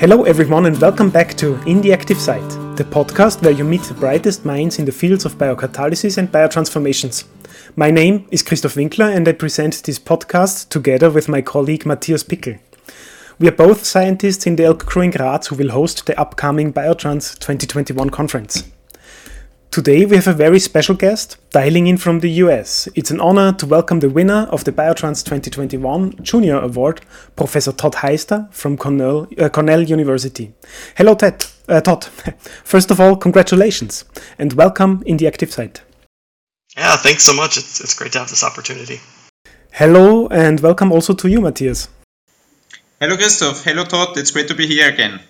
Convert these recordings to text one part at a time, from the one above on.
Hello, everyone, and welcome back to In the Active Site, the podcast where you meet the brightest minds in the fields of biocatalysis and biotransformations. My name is Christoph Winkler, and I present this podcast together with my colleague Matthias Pickel. We are both scientists in the Elbcrew in Graz who will host the upcoming Biotrans 2021 conference. Today we have a very special guest dialing in from the US. It's an honor to welcome the winner of the Biotrans 2021 Junior Award, Professor Todd Heister from Cornell, uh, Cornell University. Hello, Ted, uh, Todd. First of all, congratulations and welcome in the active site. Yeah, thanks so much. It's, it's great to have this opportunity. Hello and welcome also to you, Matthias. Hello, Christoph. Hello, Todd. It's great to be here again.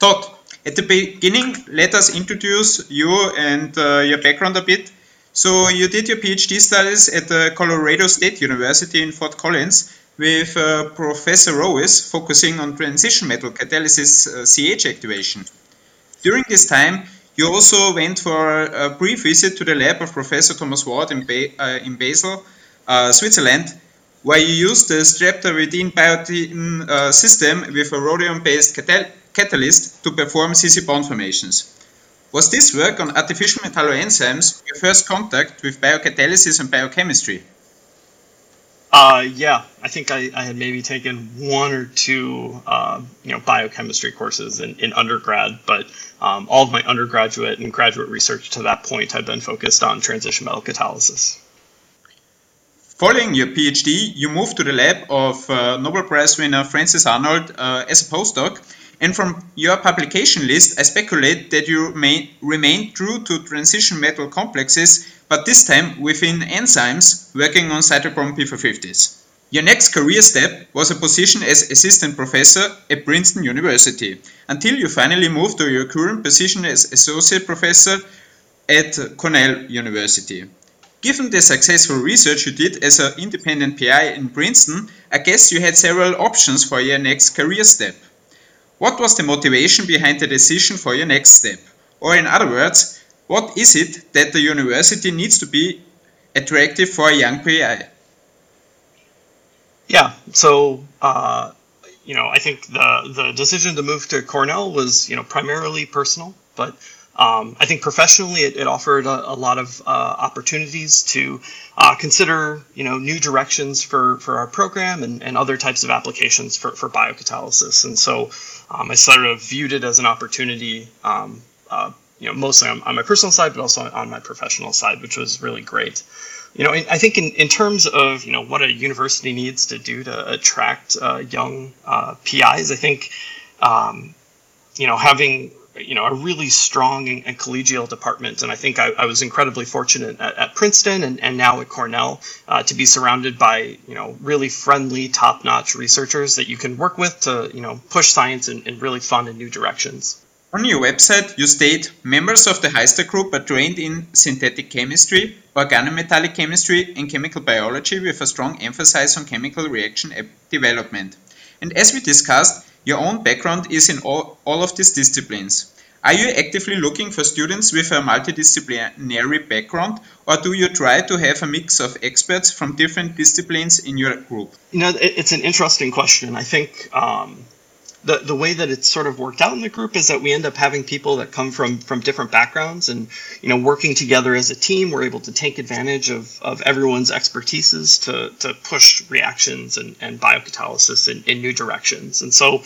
Todd, at the beginning, let us introduce you and uh, your background a bit. So, you did your PhD studies at the Colorado State University in Fort Collins with uh, Professor Rowes focusing on transition metal catalysis uh, CH activation. During this time, you also went for a brief visit to the lab of Professor Thomas Ward in, ba uh, in Basel, uh, Switzerland, where you used the streptavidin biotin uh, system with a rhodium based catalyst to perform CC bond formations. Was this work on artificial metalloenzymes your first contact with biocatalysis and biochemistry? Uh, yeah, I think I, I had maybe taken one or two, uh, you know, biochemistry courses in, in undergrad, but um, all of my undergraduate and graduate research to that point had been focused on transition metal catalysis. Following your PhD, you moved to the lab of uh, Nobel Prize winner Francis Arnold uh, as a postdoc and from your publication list, I speculate that you may remain true to transition metal complexes, but this time within enzymes working on cytochrome P450s. Your next career step was a position as assistant professor at Princeton University, until you finally moved to your current position as associate professor at Cornell University. Given the successful research you did as an independent PI in Princeton, I guess you had several options for your next career step. What was the motivation behind the decision for your next step? Or, in other words, what is it that the university needs to be attractive for a young PI? Yeah, so uh, you know, I think the the decision to move to Cornell was you know primarily personal, but um, I think professionally, it, it offered a, a, lot of uh, opportunities to uh, consider, you know, new directions for, for our program and, and other types of applications for, for biocatalysis. And so um, I sort of viewed it as an opportunity, um, uh, you know, mostly on, on, my personal side, but also on my professional side, which was really great. You know, I think in, in terms of, you know, what a university needs to do to attract uh, young uh, PIs, I think, um, you know, having you know a really strong and, collegial department. And i think i, I was incredibly fortunate at, at, princeton and, and now at cornell uh, to be surrounded by you know really friendly top-notch researchers that you can work with to you know push science in, in really fun and new directions. On your website you state members of the heister group are trained in synthetic chemistry organometallic chemistry and chemical biology with a strong emphasis on chemical reaction development. And as we discussed your own background is in all, all of these disciplines. Are you actively looking for students with a multidisciplinary background, or do you try to have a mix of experts from different disciplines in your group? You know, it's an interesting question. I think um, the the way that it's sort of worked out in the group is that we end up having people that come from from different backgrounds and you know working together as a team we're able to take advantage of of everyone's expertises to to push reactions and, and biocatalysis in, in new directions. And so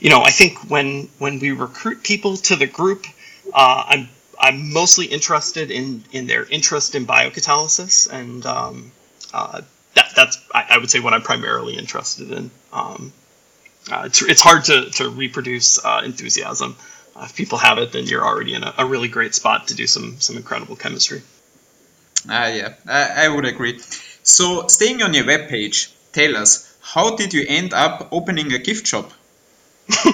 you know i think when when we recruit people to the group uh, i'm i'm mostly interested in in their interest in biocatalysis and um, uh, that, that's I, I, would say what i'm primarily interested in um, uh, it's, it's hard to, to reproduce uh, enthusiasm. Uh, if people have it, then you're already in a, a, really great spot to do some some incredible chemistry. Ah, yeah, I, I would agree. So, staying on your web page, tell us how did you end up opening a gift shop?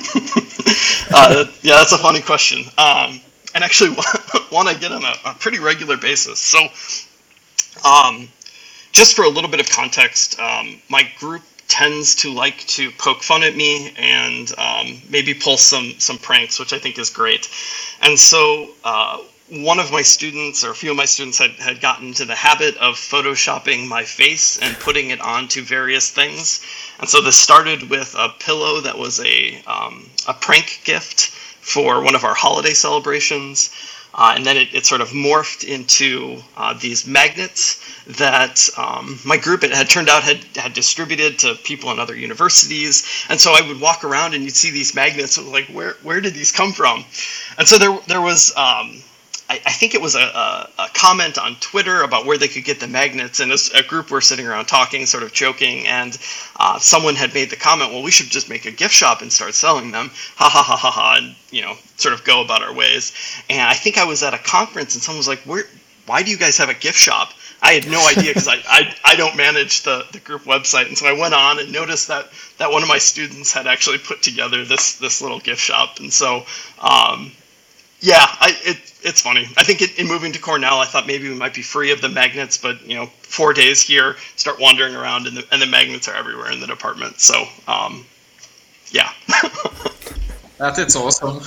uh, yeah, that's a funny question, um, and actually one I get on a, a pretty regular basis. So, um, just for a little bit of context, um, my group tends to like to poke fun at me and um, maybe pull some some pranks, which I think is great. And so uh, one of my students or a few of my students had, had gotten into the habit of photoshopping my face and putting it onto various things. And so this started with a pillow that was a, um, a prank gift for one of our holiday celebrations. Uh, and then it, it, sort of morphed into uh, these magnets that um, my group it had turned out had, had distributed to people in other universities. And so I would walk around and you'd see these magnets. like, where where did these come from? And so there there was um, I, I, think it was a, a, a, comment on Twitter about where they could get the magnets, and a group were sitting around talking, sort of joking, and uh, someone had made the comment, "Well, we should just make a gift shop and start selling them." Ha ha ha ha ha, and you know, sort of go about our ways. And I think I was at a conference, and someone was like, "Where? Why do you guys have a gift shop?" I had no idea because I, I, I don't manage the, the group website, and so I went on and noticed that that one of my students had actually put together this this little gift shop, and so. Um, yeah, I, it, it's funny. I think it, in moving to Cornell, I thought maybe we might be free of the magnets, but you know, four days here, start wandering around, and the, and the magnets are everywhere in the department. So, um, yeah. that is awesome.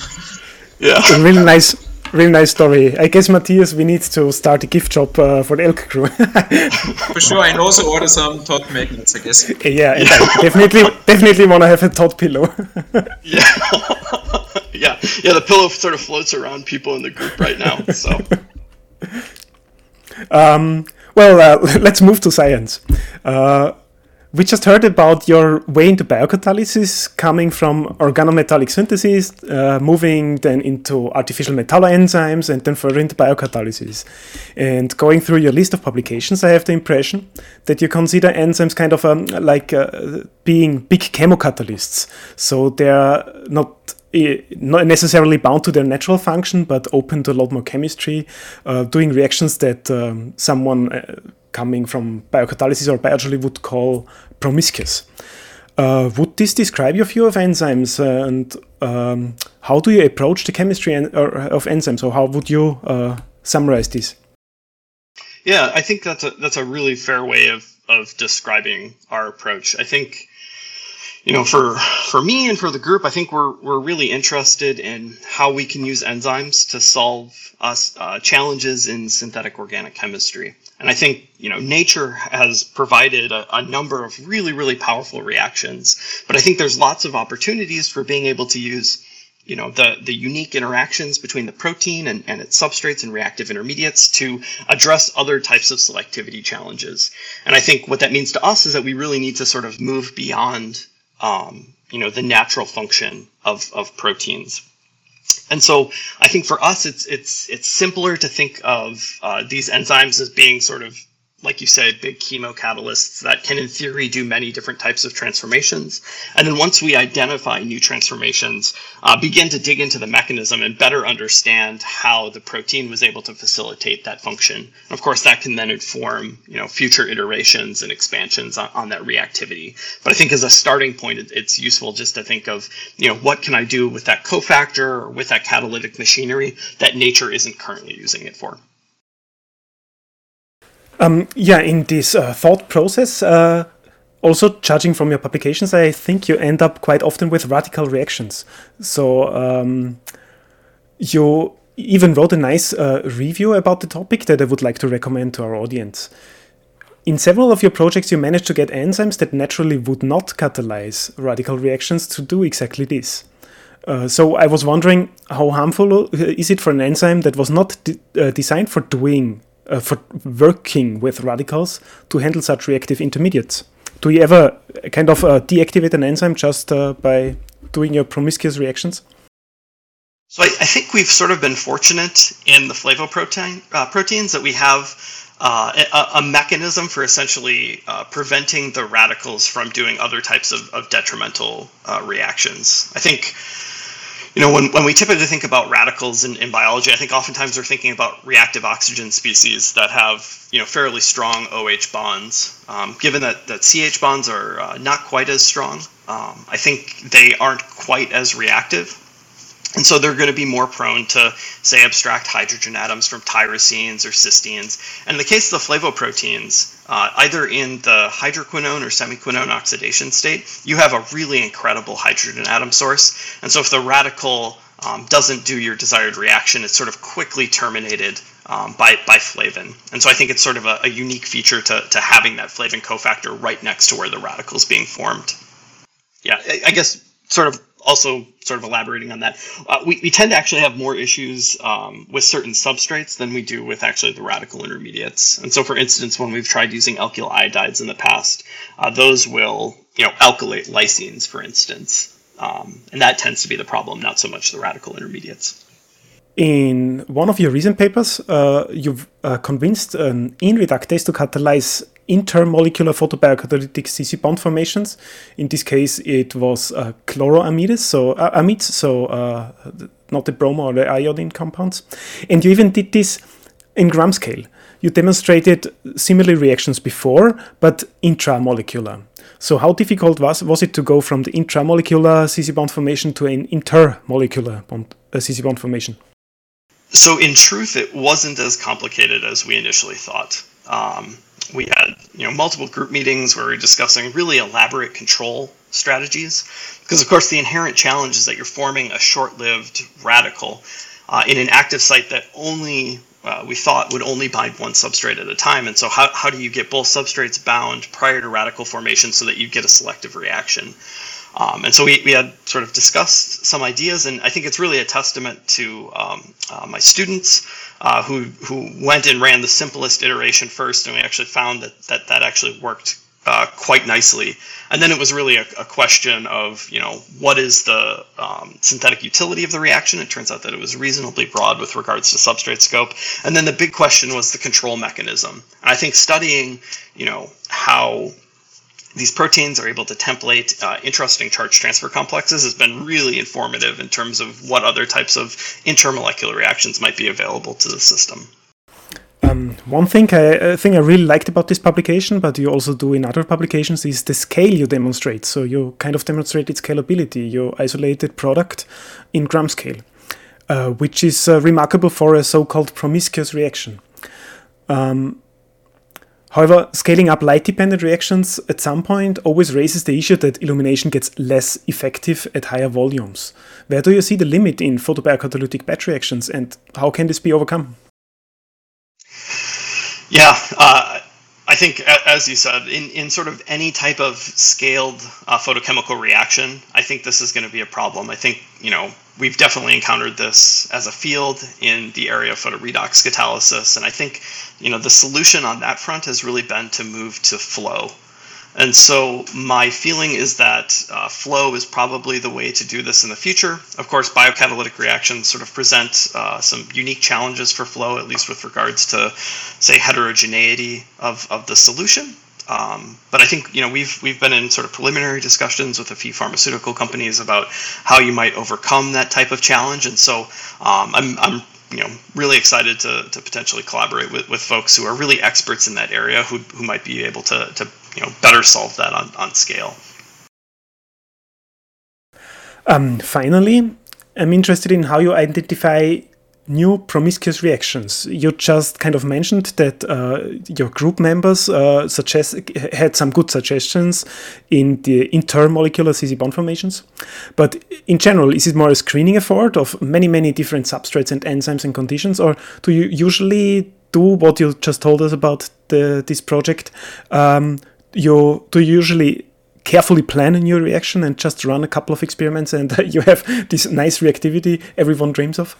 Yeah, a really nice, really nice story. I guess Matthias, we need to start a gift shop uh, for the Elk crew. for sure, and also order some Todd magnets. I guess. Yeah, yeah. definitely, definitely want to have a Todd pillow. yeah yeah. The pillow sort of floats around people in the group right now. So. Um, well, uh, let's move to science. Uh, we just heard about your way into biocatalysis coming from organometallic synthesis, uh, moving then into artificial metalloenzymes, and then further into biocatalysis. And going through your list of publications, I have the impression that you consider enzymes kind of um, like uh, being big chemocatalysts. So they're not not necessarily bound to their natural function, but open to a lot more chemistry, uh, doing reactions that um, someone uh, coming from biocatalysis or biology would call promiscuous. Uh, would this describe your view of enzymes, uh, and um, how do you approach the chemistry en of enzymes, or how would you uh, summarize this? Yeah, I think that's a that's a really fair way of of describing our approach. I think you know, for for me and for the group, I think we're we're really interested in how we can use enzymes to solve us uh, challenges in synthetic organic chemistry. And I think you know nature has provided a, a, number of really really powerful reactions, but I think there's lots of opportunities for being able to use you know the the unique interactions between the protein and, and its substrates and reactive intermediates to address other types of selectivity challenges. And I think what that means to us is that we really need to sort of move beyond um, you know, the natural function of, of proteins. And so I think for us, it's, it's, it's simpler to think of uh, these enzymes as being sort of like you said, big chemocatalysts that can, in theory, do many different types of transformations. And then once we identify new transformations, uh, begin to dig into the mechanism and better understand how the protein was able to facilitate that function. And of course, that can then inform, you know, future iterations and expansions on, on that reactivity. But I think as a starting point, it, it's useful just to think of, you know, what can I do with that cofactor or with that catalytic machinery that nature isn't currently using it for. Um, yeah, in this uh, thought process, uh, also judging from your publications, I think you end up quite often with radical reactions. So um, you even wrote a nice uh, review about the topic that I would like to recommend to our audience. In several of your projects, you managed to get enzymes that naturally would not catalyze radical reactions to do exactly this. Uh, so I was wondering how harmful uh, is it for an enzyme that was not de uh, designed for doing uh, for working with radicals to handle such reactive intermediates. Do you ever kind of uh, deactivate an enzyme just uh, by doing your promiscuous reactions? So I, I, think we've sort of been fortunate in the flavoprotein uh, proteins that we have uh, a, a, mechanism for essentially uh, preventing the radicals from doing other types of, of detrimental reactions. I think you know, when, when we typically think about radicals in, in biology, I think oftentimes we're thinking about reactive oxygen species that have, you know, fairly strong OH bonds. Um, given that, that CH bonds are uh, not quite as strong, um, I think they aren't quite as reactive. And so they're going to be more prone to, say, abstract hydrogen atoms from tyrosines or cysteines. And in the case of the flavoproteins, uh, either in the hydroquinone or semiquinone oxidation state, you have a really incredible hydrogen atom source. And so if the radical um, doesn't do your desired reaction, it's sort of quickly terminated um, by, by flavin. And so I think it's sort of a, a unique feature to, to having that flavin cofactor right next to where the radical is being formed. Yeah, I, I guess sort of also sort of elaborating on that, uh, we, we tend to actually have more issues um, with certain substrates than we do with actually the radical intermediates. And so, for instance, when we've tried using alkyl iodides in the past, uh, those will, you know, alkylate lysines, for instance. Um, and that tends to be the problem, not so much the radical intermediates. In one of your recent papers, uh, you've uh, convinced an IN reductase to catalyze intermolecular photobiocatalytic CC bond formations. In this case, it was uh, chloroamides, so uh, amides, so uh, not the bromo or the iodine compounds. And you even did this in gram scale. You demonstrated similar reactions before, but intramolecular. So how difficult was, was it to go from the intramolecular CC bond formation to an intermolecular bond, uh, CC bond formation? So in truth, it wasn't as complicated as we initially thought. Um, we had you know multiple group meetings where we were discussing really elaborate control strategies. Because of course the inherent challenge is that you're forming a short-lived radical uh, in an active site that only uh, we thought would only bind one substrate at a time. And so how, how do you get both substrates bound prior to radical formation so that you get a selective reaction um, and so we, we had sort of discussed some ideas, and I think it's really a testament to um, uh, my students uh, who, who went and ran the simplest iteration first, and we actually found that that, that actually worked uh, quite nicely. And then it was really a, a, question of, you know, what is the um, synthetic utility of the reaction? It turns out that it was reasonably broad with regards to substrate scope. And then the big question was the control mechanism. And I think studying, you know, how these proteins are able to template uh, interesting charge transfer complexes has been really informative in terms of what other types of intermolecular reactions might be available to the system. Um, one thing I, thing I really liked about this publication, but you also do in other publications, is the scale you demonstrate. So you kind of demonstrated scalability, your isolated product in gram scale, uh, which is uh, remarkable for a so-called promiscuous reaction. Um, However, scaling up light-dependent reactions at some point always raises the issue that illumination gets less effective at higher volumes. Where do you see the limit in photobiocatalytic batch reactions and how can this be overcome? Yeah, uh, I think, as you said, in, in sort of any type of scaled uh, photochemical reaction, I think this is going to be a problem. I think, you know, we've definitely encountered this as a field in the area of photoredox catalysis. And I think, you know, the solution on that front has really been to move to flow. And so my feeling is that uh, flow is probably the way to do this in the future. Of course, biocatalytic reactions sort of present uh, some unique challenges for flow, at least with regards to, say, heterogeneity of, of the solution. Um, but I think you know we've we've been in sort of preliminary discussions with a few pharmaceutical companies about how you might overcome that type of challenge, and so um, I'm I'm you know really excited to, to potentially collaborate with, with folks who are really experts in that area who, who might be able to, to you know better solve that on, on scale. Um, finally, I'm interested in how you identify new promiscuous reactions. You just kind of mentioned that uh, your group members uh, suggest had some good suggestions in the intermolecular CC bond formations. But in general, is it more a screening effort of many, many different substrates and enzymes and conditions, or do you usually do what you just told us about the, this project? Um, you do you usually carefully plan a new reaction and just run a couple of experiments and you have this nice reactivity everyone dreams of?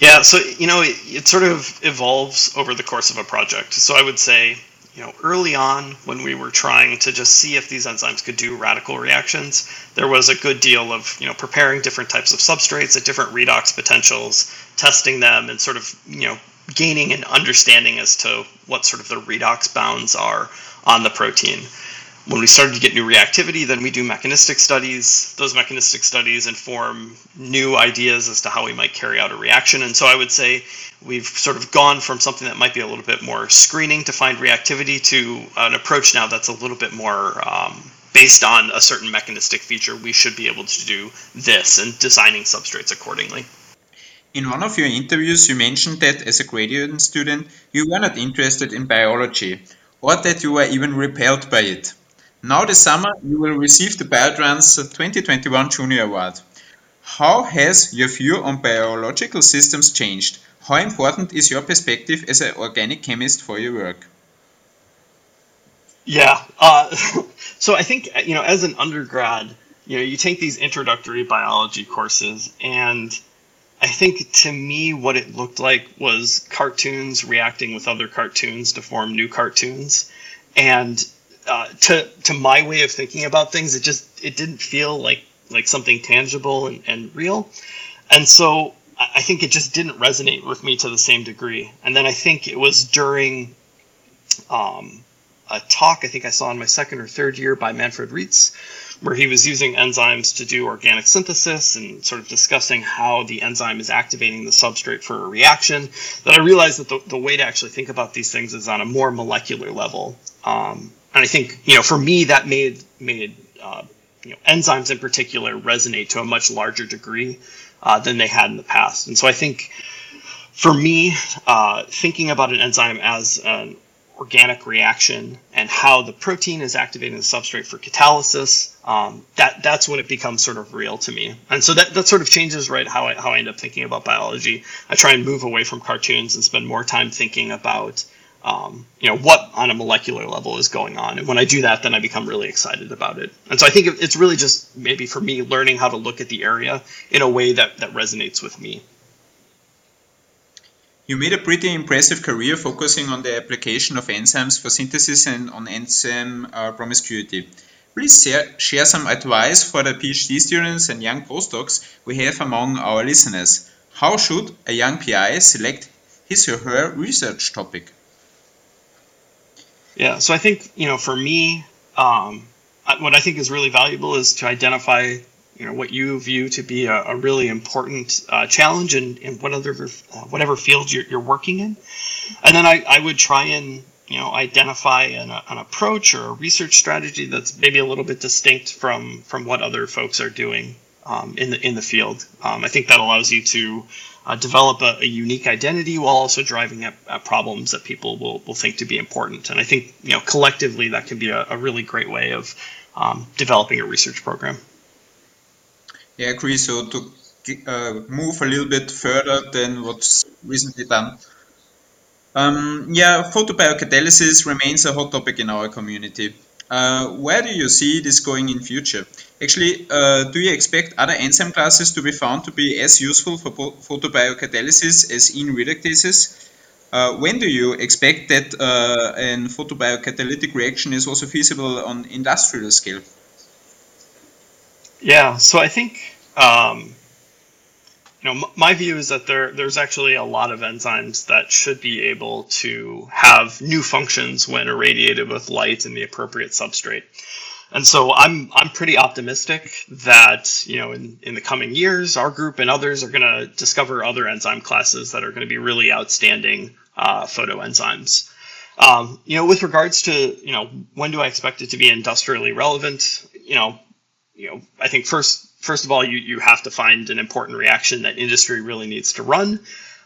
Yeah, so you know, it, it, sort of evolves over the course of a project. So I would say, you know, early on when we were trying to just see if these enzymes could do radical reactions, there was a good deal of you know preparing different types of substrates at different redox potentials, testing them, and sort of you know gaining an understanding as to what sort of the redox bounds are on the protein when we started to get new reactivity, then we do mechanistic studies. Those mechanistic studies inform new ideas as to how we might carry out a reaction. And so I would say we've sort of gone from something that might be a little bit more screening to find reactivity to an approach now that's a little bit more um, based on a certain mechanistic feature. We should be able to do this and designing substrates accordingly. In one of your interviews, you mentioned that as a graduate student, you were not interested in biology, or that you were even repelled by it. Now this summer you will receive the Biotrans 2021 Junior Award. How has your view on biological systems changed? How important is your perspective as an organic chemist for your work? Yeah. Uh, so I think you know, as an undergrad, you know, you take these introductory biology courses, and I think to me, what it looked like was cartoons reacting with other cartoons to form new cartoons, and uh, to to my way of thinking about things, it just it didn't feel like like something tangible and, and real, and so I think it just didn't resonate with me to the same degree. And then I think it was during um, a talk I think I saw in my second or third year by Manfred Rietz, where he was using enzymes to do organic synthesis and sort of discussing how the enzyme is activating the substrate for a reaction, that I realized that the, the way to actually think about these things is on a more molecular level. Um, and I think, you know, for me, that made, made uh, you know, enzymes in particular resonate to a much larger degree uh, than they had in the past. And so I think for me, uh, thinking about an enzyme as an organic reaction and how the protein is activating the substrate for catalysis, um, that that's when it becomes sort of real to me. And so that, that sort of changes right how I, how I end up thinking about biology. I try and move away from cartoons and spend more time thinking about um, you know what on a molecular level is going on and when i do that then i become really excited about it and so i think it's really just maybe for me learning how to look at the area in a way that that resonates with me you made a pretty impressive career focusing on the application of enzymes for synthesis and on enzyme uh, promiscuity. Please share, some advice for the PhD students and young postdocs we have among our listeners. How should a young PI select his or her research topic? Yeah, so I think, you know, for me, um, what I think is really valuable is to identify you know what you view to be a, a really important uh, challenge in, in whatever uh, whatever field you're, you're working in, and then I, I would try and you know identify an, an approach or a research strategy that's maybe a little bit distinct from from what other folks are doing um, in the in the field. Um, I think that allows you to uh, develop a, a, unique identity while also driving at, at, problems that people will, will think to be important. And I think you know collectively that can be a, a really great way of um, developing a research program. Yeah, I agree. So to uh, move a little bit further than what's recently done. Um, yeah, photobiocatalysis remains a hot topic in our community. Uh, where do you see this going in future? Actually, uh, do you expect other enzyme classes to be found to be as useful for photobiocatalysis as in reductases? Uh, when do you expect that uh, an photobiocatalytic reaction is also feasible on industrial scale? Yeah, so I think um, you know my view is that there there's actually a lot of enzymes that should be able to have new functions when irradiated with light in the appropriate substrate. And so I'm I'm pretty optimistic that you know in, in the coming years our group and others are going to discover other enzyme classes that are going to be really outstanding uh, photoenzymes. Um, you know, with regards to you know when do I expect it to be industrially relevant? You know, you know, I think first first of all, you you have to find an important reaction that industry really needs to run,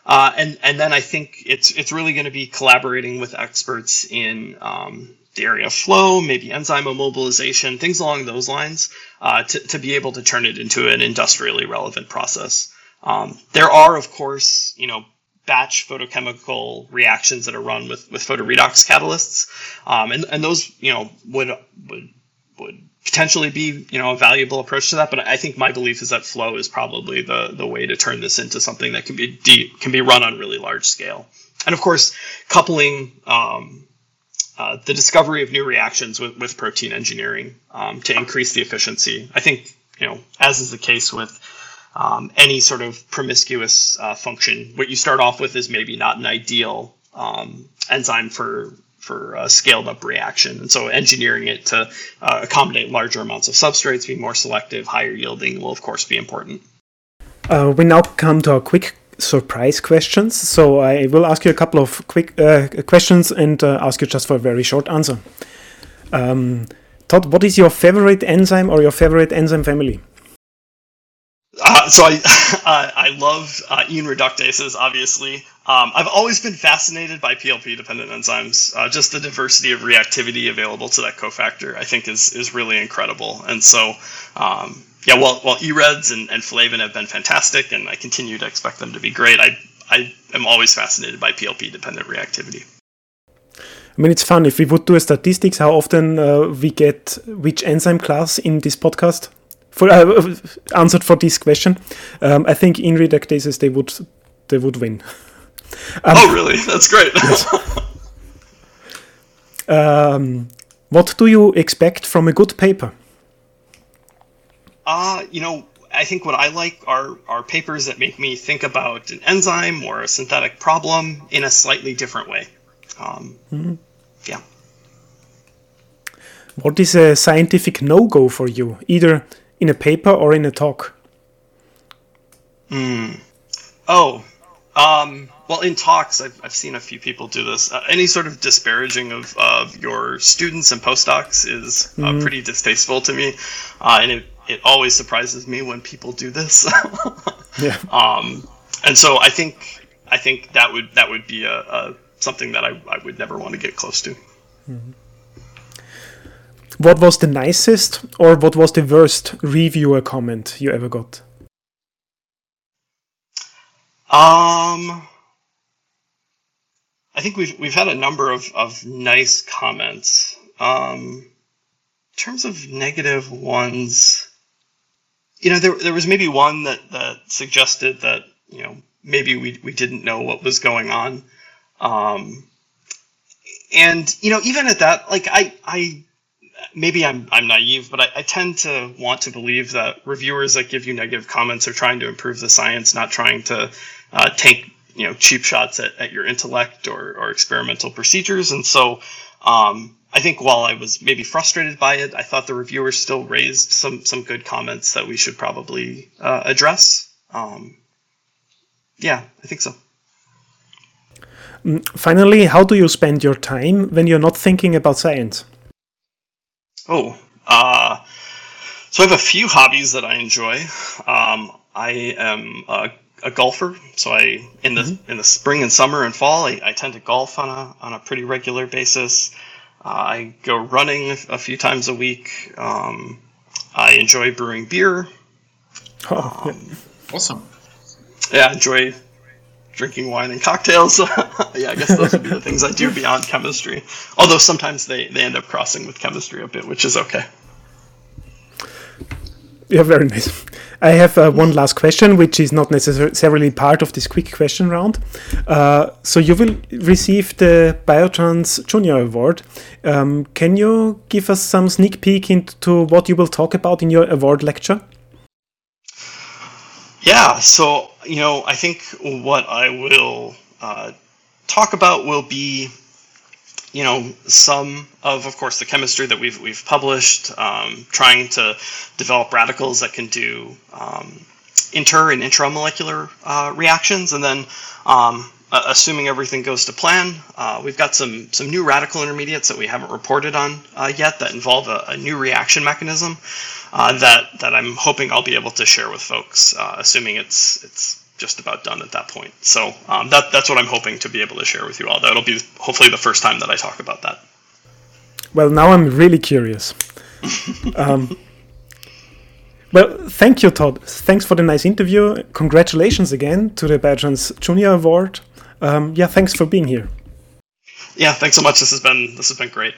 uh, and and then I think it's it's really going to be collaborating with experts in um, the area of flow, maybe enzyme immobilization, things along those lines, uh, to to be able to turn it into an industrially relevant process. Um, there are, of course, you know, batch photochemical reactions that are run with with photoredox catalysts, um, and and those you know would would would potentially be you know a valuable approach to that. But I think my belief is that flow is probably the the way to turn this into something that can be deep, can be run on really large scale. And of course, coupling um, uh, the discovery of new reactions with, with protein engineering um, to increase the efficiency. I think you know as is the case with um, any sort of promiscuous uh, function, what you start off with is maybe not an ideal um, enzyme for for a scaled up reaction. And so engineering it to uh, accommodate larger amounts of substrates, be more selective, higher yielding will of course be important. Uh, we now come to our quick surprise questions. So I will ask you a couple of quick uh, questions and uh, ask you just for a very short answer. Um, Todd, what is your favorite enzyme or your favorite enzyme family? Uh, so I uh, I love uh, Ian reductases. Obviously, um, I've always been fascinated by PLP dependent enzymes. Uh, just the diversity of reactivity available to that cofactor, I think, is is really incredible. And so, um, yeah, while while EREDs and, and Flavin have been fantastic, and I continue to expect them to be great, I I am always fascinated by PLP dependent reactivity. I mean, it's fun if we would do a statistics how often we get which enzyme class in this podcast for uh, answered for this question. Um, I think in reductases they would they would win. Um, oh, really? That's great. um, what do you expect from a good paper? Uh, you know, I think what I like are are papers that make me think about an enzyme or a synthetic problem in a slightly different way. Um, mm-hmm. Yeah. What is a scientific no go for you, either in a paper or in a talk? Hmm. Oh, um, well, in talks, I've, I've seen a few people do this. Uh, any sort of disparaging of, of your students and postdocs is uh, mm. pretty distasteful to me, uh, and it, it always surprises me when people do this. yeah. Um, and so I think I think that would that would be a, a something that I, I would never want to get close to. Mm-hmm. What was the nicest or what was the worst reviewer comment you ever got? Um, I think we've we've had a number of, of nice comments. Um, in terms of negative ones, you know, there there was maybe one that that suggested that you know maybe we we didn't know what was going on. Um, and you know, even at that, like I, I maybe I'm I'm naive, but I, I, tend to want to believe that reviewers that give you negative comments are trying to improve the science, not trying to uh, take you know cheap shots at, at your intellect or, or experimental procedures. And so um, I think while I was maybe frustrated by it, I thought the reviewers still raised some some good comments that we should probably uh, address. Um, yeah, I think so. Mm, finally, how do you spend your time when you're not thinking about science? Oh, uh, so I have a few hobbies that I enjoy. Um, I am a, a, golfer, so I in the mm-hmm. in the spring and summer and fall I, I, tend to golf on a on a pretty regular basis. Uh, I go running a few times a week. Um, I enjoy brewing beer. Oh, um, awesome! Yeah, I enjoy drinking wine and cocktails. yeah, I guess those would be the things I do beyond chemistry. Although sometimes they, they end up crossing with chemistry a bit, which is okay. Yeah, very nice. I have uh, one last question, which is not necessarily part of this quick question round. Uh, so you will receive the Biotrans Junior Award. Um, can you give us some sneak peek into what you will talk about in your award lecture? Yeah, so you know, I think what I will uh, talk about will be, you know, some of, of course, the chemistry that we've we've published, um, trying to develop radicals that can do um, inter and intramolecular uh, reactions, and then um, assuming everything goes to plan, uh, we've got some some new radical intermediates that we haven't reported on uh, yet that involve a, a new reaction mechanism uh, that that I'm hoping I'll be able to share with folks, uh, assuming it's it's just about done at that point. So um, that that's what I'm hoping to be able to share with you all. That'll be hopefully the first time that I talk about that. Well, now I'm really curious. um, well, thank you, Todd. Thanks for the nice interview. Congratulations again to the Biotrans Junior Award um, yeah, thanks for being here. Yeah, thanks so much. This has been this has been great.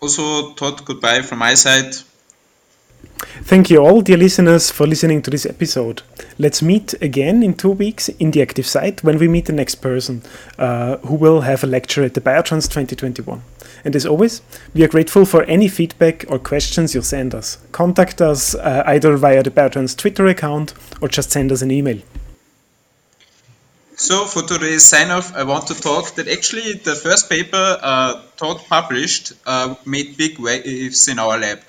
Also, Todd, goodbye from my side. Thank you all, dear listeners, for listening to this episode. Let's meet again in two weeks in the active site when we meet the next person uh, who will have a lecture at the Biotrans 2021. And as always, we are grateful for any feedback or questions you send us. Contact us uh, either via the Biotrans Twitter account or just send us an email. So for today's sign off, I want to talk that actually the first paper uh, Todd published uh, made big waves in our lab.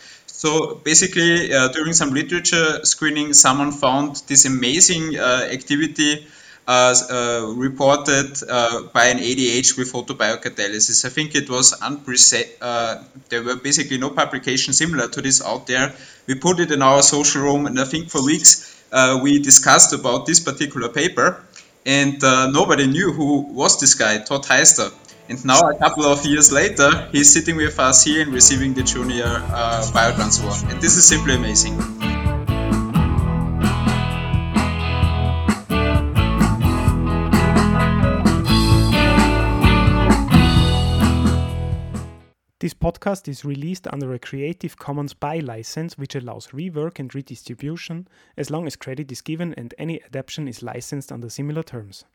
So basically, uh, during some literature screening, someone found this amazing uh, activity uh, uh, reported by an ADH with photobiocatalysis. I think it was unprecedented. there were basically no publications similar to this out there. We put it in our social room, and I think for weeks uh, we discussed about this particular paper, and uh, nobody knew who was this guy, Todd Heister. And now, a couple of years later, he's sitting with us here and receiving the junior uh, biotransfer. And this is simply amazing. This podcast is released under a Creative Commons by license, which allows rework and redistribution as long as credit is given and any adaptation is licensed under similar terms.